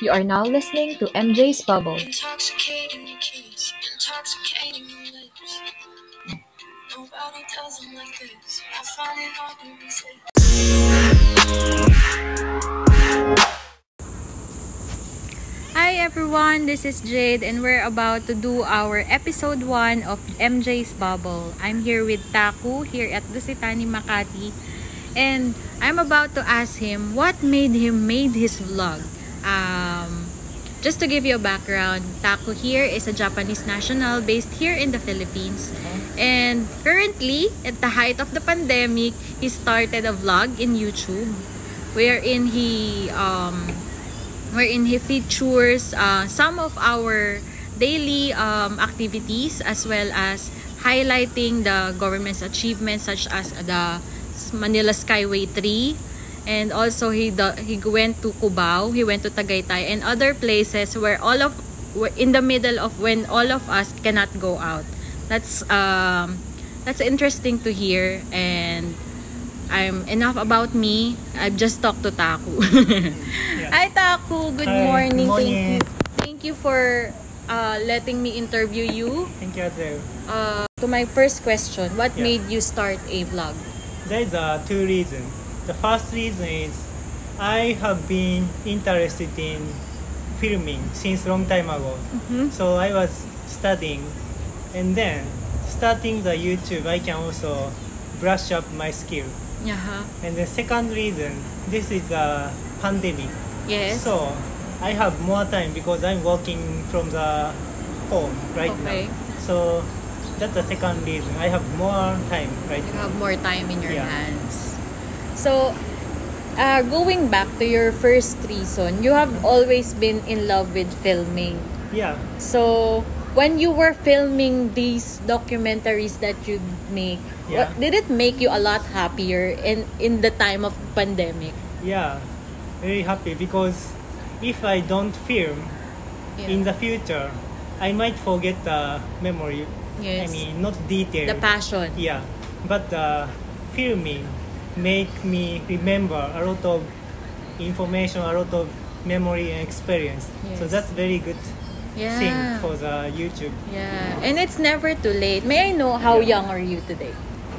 You are now listening to MJ's Bubble. Intoxicating your kiss, intoxicating your lips. Nobody does them like this. I find it hard to resist. Hi everyone, this is Jade and we're about to do our episode 1 of MJ's Bubble. I'm here with Taku here at Dusit Thani Makati and I'm about to ask him what made him made his vlog. Um, just to give you a background, Taku here is a Japanese national based here in the Philippines. And currently, at the height of the pandemic, he started a vlog in YouTube wherein he um, wherein he features uh, some of our daily um, activities as well as highlighting the government's achievements such as the Manila Skyway 3 and also he do, he went to Cubao, he went to Tagaytay and other places where all of in the middle of when all of us cannot go out. That's um that's interesting to hear and I'm enough about me. I've just talked to Taku. Hi Taku, good Hi, morning. good Thank morning. you. Thank you for uh, letting me interview you. Thank you, Adele. Uh, to my first question, what Yeah. made you start a vlog? There is uh, two reasons. The first reason is I have been interested in filming since long time ago. Mhm. So I was studying, and then starting the YouTube, I can also brush up my skill. Yeah. And the second reason, this is a pandemic. Yes. So I have more time because I'm working from the home right Okay. now. So that's the second reason. I have more time right you now. have more time in your Yeah. hands. So, uh, going back to your first reason, you have always been in love with filming. Yeah. So, when you were filming these documentaries that you make, Yeah. what, did it make you a lot happier in in the time of pandemic? Yeah. Very happy because if I don't film in the future, I might forget the memory. Yes. I mean, not detail. the passion. Yeah. But the filming make me remember a lot of information, a lot of memory and experience. So Yes. that's very good Yeah. thing for the YouTube. Yeah. And it's never too late. May I know how Yeah. young are you today?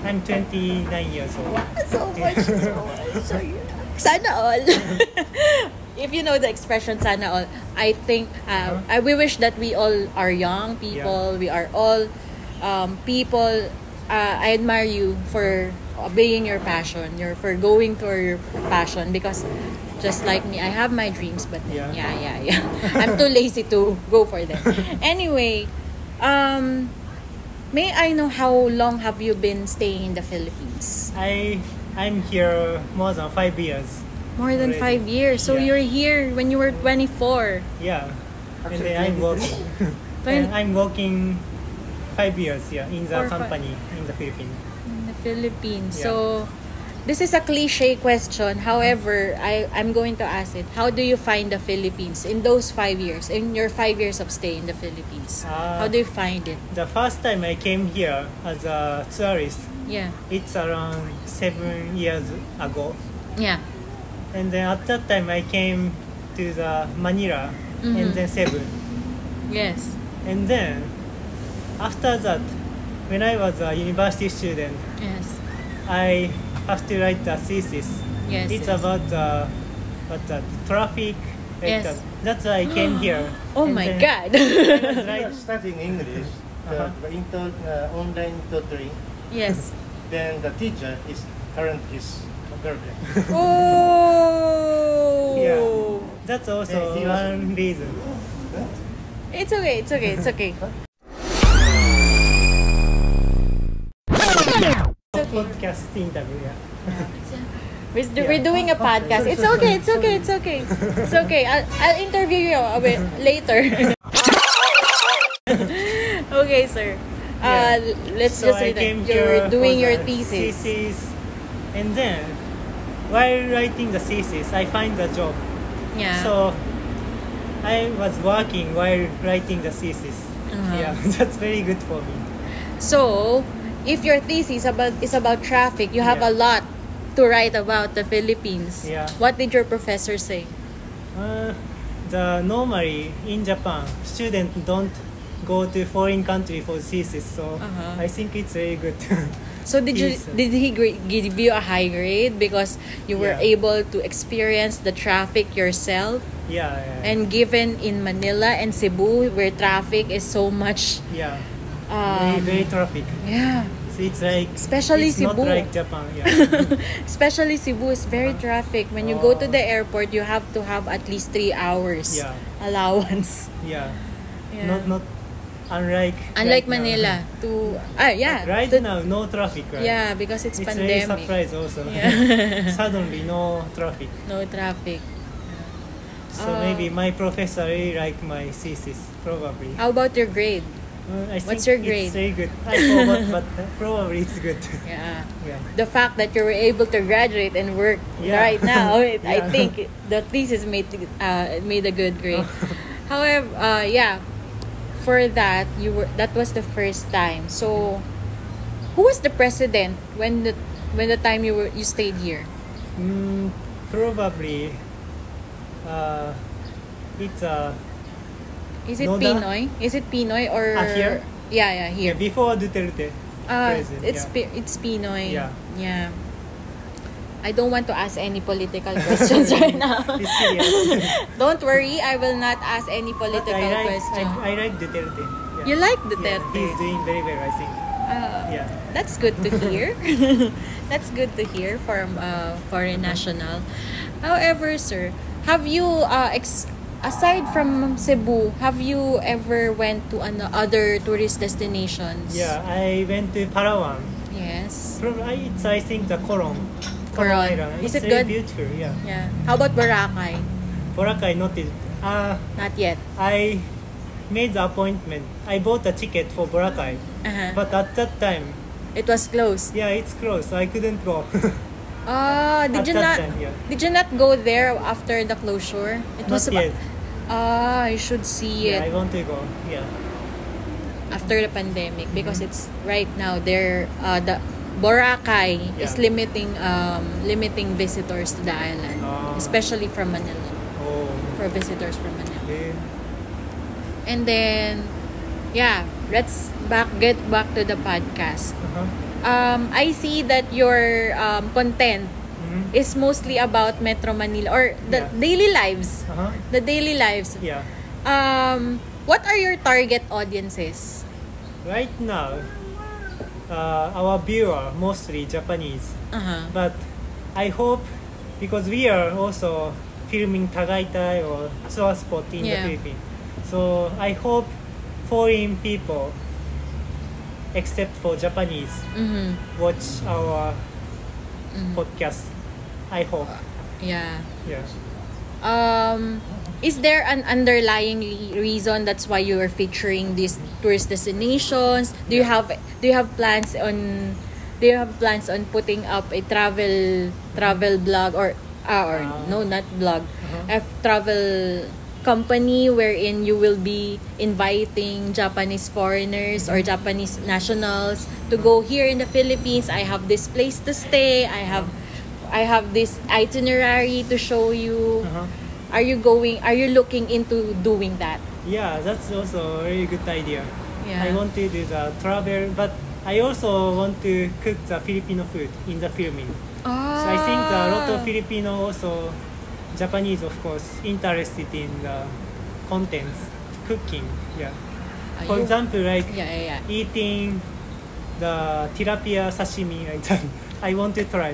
I'm 29 years old. So much, so much. So, sana all. if you know the expression sana all, I think uh, I, we wish that we all are young people. We are all um, people. Uh, I admire you for obeying your passion. You're for going for your passion because just like me, I have my dreams, but yeah, Yeah. yeah, yeah. I'm too lazy to go for them. anyway, um, may I know how long have you been staying in the Philippines? I I'm here more than five years. More than Already. five years. So Yeah. you're here when you were 24. Yeah. and then I'm working. And I'm working five years yeah in the Four, five. company in the Philippines. Philippines. Yeah. So this is a cliche question. However, I, I'm going to ask it. How do you find the Philippines in those five years, in your five years of stay in the Philippines? Ah. How do you find it? The first time I came here as a tourist, Yeah. it's around seven years ago. Yeah. And then at that time I came to the Manila Mhm. and then Cebu. Yes. And then after that, when I was a university student, Yes. I have to write a thesis. Yes. it's yes. about uh, what the traffic. like Yes. That's why I came here. Oh And my then God. I was Right. right. studying English, the, Uh-huh. the inter, uh, online tutoring, yes. then the teacher is current is a girlfriend. Oh. Yeah. That's also Yeah, he was- one reason. It's okay. It's okay. It's okay. Podcast interview. Yeah. We're, do- we're doing a podcast. It's okay. It's okay. It's okay. It's okay. I'll, I'll interview you a bit later. okay, sir. Uh, Yeah. let's So just say I came that you're here doing for your the thesis. thesis, and then while writing the thesis, I find a job. Yeah. So I was working while writing the thesis. Uh-huh. Yeah, that's very good for me. So, if your thesis about is about traffic, you have Yeah. a lot to write about the Philippines. Yeah. What did your professor say? Uh, the normally in Japan, students don't go to foreign country for thesis, so Uh-huh. I think it's very good. So did you did he give you a high grade because you were Yeah. able to experience the traffic yourself? yeah, yeah, And given in Manila and Cebu where traffic is so much yeah, um, very very traffic. yeah, So it's like Especially it's Cebu. not like Japan. Yeah, especially Cebu is very traffic. When you go to the airport, you have to have at least 3 hours Yeah. allowance. yeah. Yeah. Not not unlike Unlike right now. Manila to ah yeah. Right to- now, no traffic. Right? Yeah, because it's, It's very pandemic. surprise also. Yeah. Suddenly, no traffic. no traffic. So Oh. maybe my professor really like my thesis, probably. How about your grade? I What's your grade? It's very good. I forgot, but uh, probably it's good. Yeah. yeah. The fact that you were able to graduate and work Yeah. right now, it, I think the thesis made uh, made a good grade. However, uh, yeah, for that you were that was the first time. So, who was the president when the when the time you were you stayed here? Mm, probably. Uh, it's uh, Is it Noda? PNoy? Is it PNoy or Ah, here? Yeah, yeah, yeah, here. before Duterte. Uh, it's yeah. It's PNoy. Yeah. Yeah. I don't want to ask any political questions right now. Don't worry, I will not ask any political I like, question. I, I like Duterte. Yeah. you like Yeah, Duterte? he's doing very well, I think. Ah, Yeah. That's good to hear. that's good to hear from uh, foreign national. However, sir, have you uh, ex- aside from Cebu, have you ever went to an other tourist destinations? Yeah, I went to Palawan. Yes. It's I think the Coron. Coron. Island. Is It's it very good? beautiful. Yeah. Yeah. How about Boracay? Boracay not it. Uh, Not yet. I made the appointment. I bought a ticket for Boracay, Uh-huh. but at that time, it was closed. yeah, it's closed. I couldn't go. Ah, did At you not? time, yeah. Did you not go there after the closure? It Not aba- yet. Ah, I should see yeah, I want to go. Yeah. after the pandemic because it's right now there. Uh, the Boracay is limiting um limiting visitors to the island, Ah. especially from Manila. Oh. For visitors from Manila. Okay. And then, yeah, let's back get back to the podcast. Uh-huh. Um, I see that your um, content Mhm. is mostly about Metro Manila or the Yeah. daily lives. Uh-huh. The daily lives. Yeah. Um, what are your target audiences? Right now, uh, our viewer mostly Japanese, Uh-huh. but I hope because we are also filming Tagaytay or tour spot in Yeah. the Philippines, so I hope foreign people, except for Japanese, Mm-hmm. watch our Mm. podcast. I hope. Yeah. Yeah. Um, is there an underlying reason that's why you are featuring these tourist destinations? Do you have do you have plans on do you have plans on putting up a travel travel blog or uh, or Ah. no not blog Uh-huh. a travel company wherein you will be inviting Japanese foreigners or Japanese nationals to go here in the Philippines. I have this place to stay. I have I have this itinerary to show you. Uh-huh. Are you going are you looking into doing that? Yeah, that's also a very good idea. Yeah. I want to do the travel, but I also want to cook the Filipino food in the filming. Ah. So I think a lot of Filipino also Japanese of course interested in the contents cooking. Yeah. For you- example, like Yeah, yeah, yeah. eating the tilapia sashimi like that. I want to try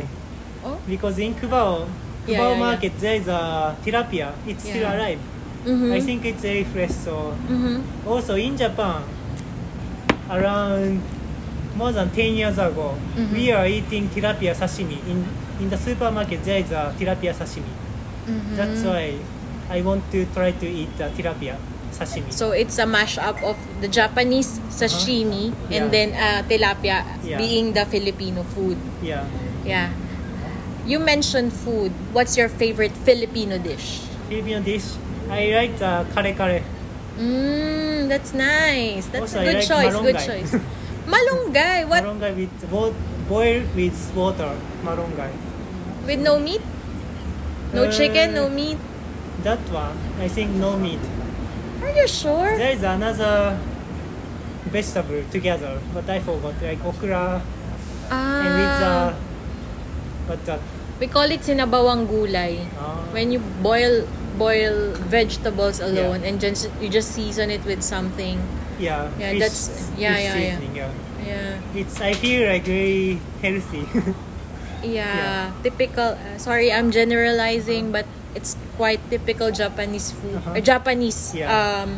Oh. because in Cubao, Yeah, Cubao yeah, yeah. market there is a tilapia. It's still Yeah. alive. Mhm. I think it's very fresh. So Mhm. also in Japan, around more than 10 years ago, Mhm. we are eating tilapia sashimi. In, in the supermarket, there is a tilapia sashimi. Mhm. That's why I want to try to eat the tilapia sashimi. So it's a mashup of the Japanese sashimi and Yeah. then uh, tilapia Yeah. being the Filipino food. yeah. Yeah. You mentioned food. What's your favorite Filipino dish? Filipino dish, I like the kare kare. Mmm, that's nice. That's Also, a good like choice. Good choice. Malunggay. What? Malunggay with bo- boiled with water. Malunggay. With no meat? No Uh, chicken, no meat? that one, I think no meat. Are you sure? There is another vegetable together, but I forgot, like okra and with the Ah, what that? we call it sinabawang gulay. Ah, When you boil boil vegetables alone and just you just season it with something. yeah, Yeah, fish, that's- yeah, fish yeah, yeah. yeah. Yeah. It's I feel like very healthy. Yeah, typical. uh, sorry, I'm generalizing, but it's quite typical Japanese food, Uh-huh. or Japanese Yeah. um,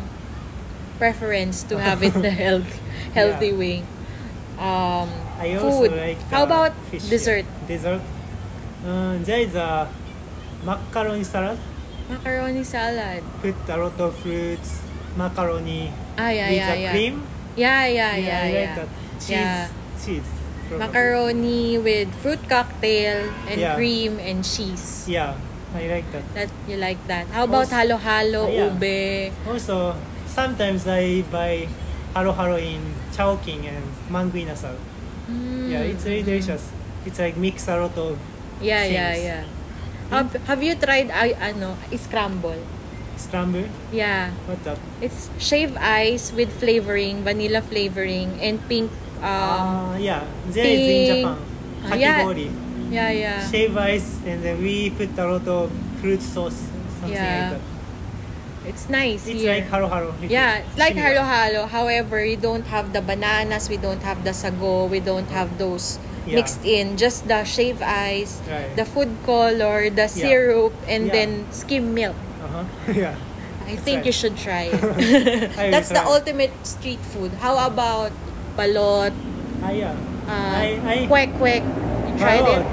preference to have it the health, healthy Yeah. way. Um, I also food. like How about fish, dessert? Yeah. Dessert. Uh, there is a macaroni salad. Macaroni salad. Put a lot of fruits, macaroni Ah, yeah, with yeah, a yeah. cream. Yeah, yeah, yeah, I yeah. like that. Cheese, Yeah. cheese. Macaroni with fruit cocktail and Yeah. cream and cheese. Yeah, I like that. That you like that. How about Also- halo-halo, Ah, yeah. ube? Also, sometimes I buy haro in Chowking and Mang Inasal. Mm. Yeah, it's very delicious. It's like mix a lot of Yeah, yeah, things. yeah. Have, have you tried ay, ano, scramble? scramble. Yeah. What that? It's shaved ice with flavoring, vanilla flavoring, and pink. Um, Ah, yeah. There is in Japan. Ah, yeah. Yeah, yeah. Shave ice and then we put a lot of fruit sauce, something Yeah. like that. It's nice It's here. like haro haro. yeah, it's like Similar. halo-halo. However, we don't have the bananas, we don't have the sago, we don't have those Yeah. mixed in. Just the shaved ice, Right. the food color, the syrup, and Yeah. then skim milk. Uh-huh. yeah. I That's think right. you should try it. That's the ultimate street food. How about balot, Ah, yeah. uh, I, I, kwek kwek? You tried Balot. it?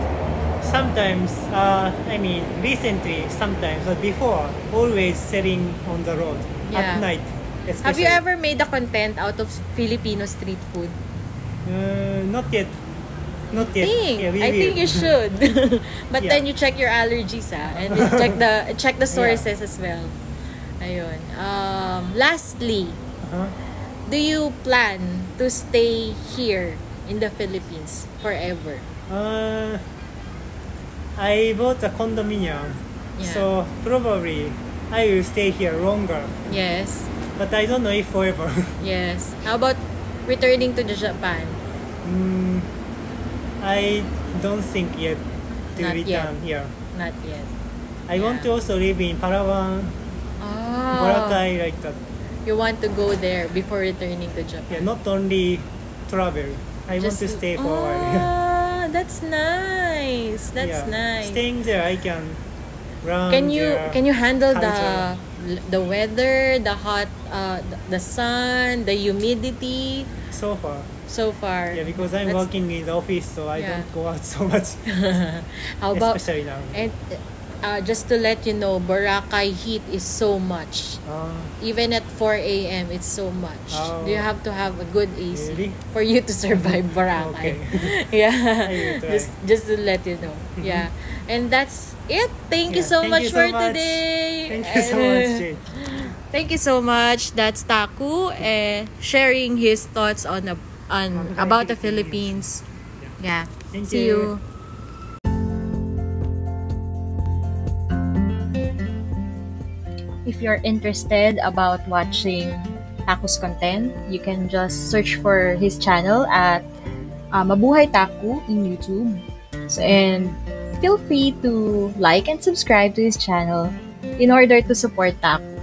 Sometimes, uh, I mean, recently, sometimes, but before, always selling on the road Yeah. at night. Have you ever made a content out of Filipino street food? Uh, not yet. Not yet. think. Yeah, I will. think you should. but Yeah. then you check your allergies ah, and check the check the sources as well. Ayun. Um, lastly, Uh-huh. Do you plan to stay here in the Philippines forever? Uh, I bought a condominium, Yeah. so probably I will stay here longer. Yes. But I don't know if forever. Yes. How about returning to the Japan? mm, I don't think yet to Not return yet. here. Not yet. I want to also live in Palawan, Oh. Boracay, like that. You want to go there before returning to Japan? Yeah, not only travel. I want to stay for a while. Ah, that's nice. That's Yeah. nice. Staying there, I can run. can you can you handle culture. the the weather, the hot, uh, the sun, the humidity so far? so far? Yeah, because I'm That's- working in the office, so I Yeah. don't go out so much, How about especially now. and uh, just to let you know, Boracay heat is so much. Uh, Even at 4 a.m., it's so much. Oh. You have to have a good AC Really? for you to survive Boracay. Yeah, I will try. just just to let you know. Yeah, and that's it. Thank you so thank much you so for much. today. thank you so much, Jade. Thank you so much. That's Taku uh, sharing his thoughts on the, on about the Philippines. Yeah. Thank See you. you. If you're interested about watching Taku's content, you can just search for his channel at uh, Mabuhay Taku in YouTube. So, and feel free to like and subscribe to his channel in order to support Taku.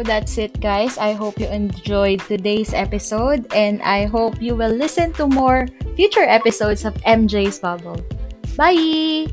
So that's it, guys. I hope you enjoyed today's episode, and I hope you will listen to more future episodes of MJ's Bubble. Bye!